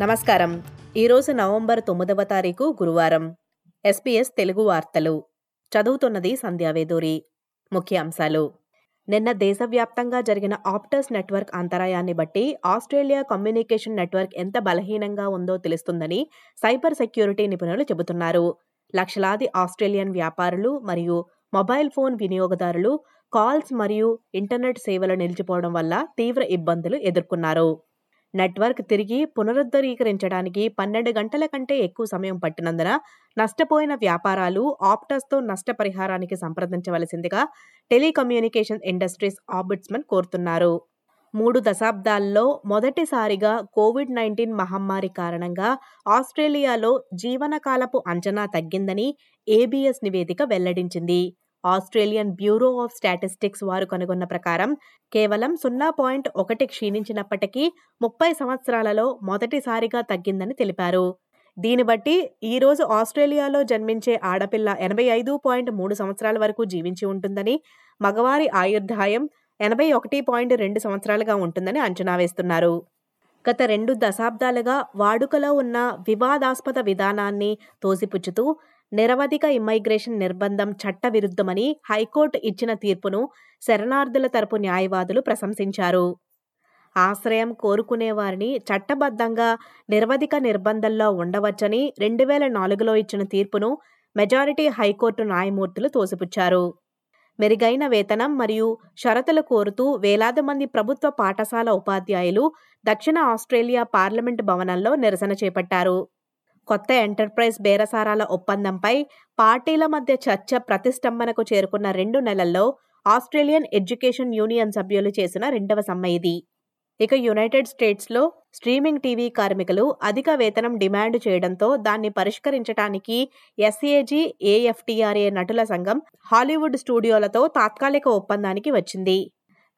నమస్కారం. ఈరోజు నవంబర్ తొమ్మిదవ తారీఖు గురువారం. ఎస్పీఎస్ తెలుగు వార్తలు. చదువుతున్నది సంధ్యావేదూరి ముఖ్య అంశాలు నిన్న దేశవ్యాప్తంగా జరిగిన ఆప్టస్ నెట్వర్క్ అంతరాయాన్ని బట్టి ఆస్ట్రేలియా కమ్యూనికేషన్ నెట్వర్క్ ఎంత బలహీనంగా ఉందో తెలుస్తుందని సైబర్ సెక్యూరిటీ నిపుణులు చెబుతున్నారు. లక్షలాది ఆస్ట్రేలియన్ వ్యాపారులు మరియు మొబైల్ ఫోన్ వినియోగదారులు కాల్స్ మరియు ఇంటర్నెట్ సేవలు నిలిచిపోవడం వల్ల తీవ్ర ఇబ్బందులు ఎదుర్కొన్నారు. నెట్వర్క్ తిరిగి పునరుద్ధరీకరించడానికి పన్నెండు గంటల కంటే ఎక్కువ సమయం పట్టినందున నష్టపోయిన వ్యాపారాలు ఆప్టస్తో నష్టపరిహారానికి సంప్రదించవలసిందిగా టెలికమ్యూనికేషన్ ఇండస్ట్రీస్ ఆబిట్స్మన్ కోరుతున్నారు. మూడు దశాబ్దాల్లో మొదటిసారిగా కోవిడ్ నైన్టీన్ మహమ్మారి కారణంగా ఆస్ట్రేలియాలో జీవనకాలపు అంచనా తగ్గిందని ఏబిఎస్ నివేదిక వెల్లడించింది. ఆస్ట్రేలియన్ బ్యూరో ఆఫ్ స్టాటిస్టిక్స్ వారు కనుగొన్న ప్రకారం కేవలం సున్నా పాయింట్ ఒకటి క్షీణించినప్పటికీ ముప్పై సంవత్సరాలలో మొదటిసారిగా తగ్గిందని తెలిపారు. దీన్ని బట్టి ఈరోజు ఆస్ట్రేలియాలో జన్మించే ఆడపిల్ల ఎనభై ఐదు పాయింట్ మూడు సంవత్సరాల వరకు జీవించి ఉంటుందని మగవారి ఆయుర్దాయం ఎనభై ఒకటి పాయింట్ రెండు సంవత్సరాలుగా ఉంటుందని అంచనా వేస్తున్నారు. గత రెండు దశాబ్దాలుగా వాడుకలో ఉన్న వివాదాస్పద విధానాన్ని తోసిపుచ్చుతూ నిరవధిక ఇమ్మైగ్రేషన్ నిర్బంధం చట్టవిరుద్ధమని హైకోర్టు ఇచ్చిన తీర్పును శరణార్థుల తరపు న్యాయవాదులు ప్రశంసించారు. ఆశ్రయం కోరుకునేవారిని చట్టబద్ధంగా నిరవధిక నిర్బంధంలో ఉండవచ్చని రెండు వేల నాలుగులో ఇచ్చిన తీర్పును మెజారిటీ హైకోర్టు న్యాయమూర్తులు తోసిపుచ్చారు. మెరుగైన వేతనం మరియు షరతులు కోరుతూ వేలాది మంది ప్రభుత్వ పాఠశాల ఉపాధ్యాయులు దక్షిణ ఆస్ట్రేలియా పార్లమెంటు భవనంలో నిరసన చేపట్టారు. కొత్త ఎంటర్ప్రైజ్ బేరసారాల ఒప్పందంపై పార్టీల మధ్య చర్చ ప్రతిష్టంభనకు చేరుకున్న రెండు నెలల్లో ఆస్ట్రేలియన్ ఎడ్యుకేషన్ యూనియన్ సభ్యులు చేసిన రెండవ సమ్మె ఇది. ఇక యునైటెడ్ స్టేట్స్లో స్ట్రీమింగ్ టీవీ కార్మికులు అధిక వేతనం డిమాండ్ చేయడంతో దాన్ని పరిష్కరించడానికి ఎస్ఏజీ ఏఎఫ్టీఆర్ఏ నటుల సంఘం హాలీవుడ్ స్టూడియోలతో తాత్కాలిక ఒప్పందానికి వచ్చింది.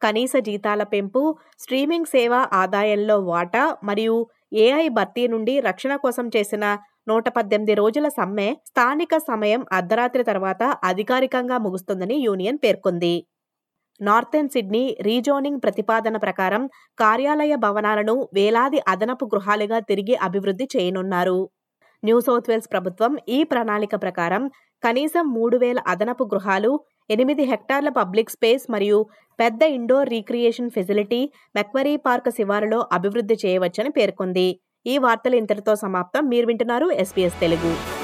కనీస జీతాల పెంపు స్ట్రీమింగ్ సేవ ఆదాయంలో వాటా మరియు ఏఐ భర్తీ నుండి రక్షణ కోసం చేసిన నూట పద్దెనిమిది రోజుల సమ్మె స్థానిక సమయం అర్ధరాత్రి తర్వాత అధికారికంగా ముగుస్తుందని యూనియన్ పేర్కొంది. నార్థెన్ సిడ్నీ రీజోనింగ్ ప్రతిపాదన ప్రకారం కార్యాలయ భవనాలను వేలాది అదనపు గృహాలుగా తిరిగి అభివృద్ధి చేయనున్నారు. న్యూ సౌత్ వేల్స్ ప్రభుత్వం ఈ ప్రణాళిక ప్రకారం కనీసం మూడు వేల అదనపు గృహాలు ఎనిమిది హెక్టార్ల పబ్లిక్ స్పేస్ మరియు పెద్ద indoor recreation facility Macquarie Park శివారులో అభివృద్ధి చేయవచ్చని పేర్కొంది. ఈ వార్తలు ఇంతటితో సమాప్తం. మీరు వింటున్నారు ఎస్పీఎస్ తెలుగు.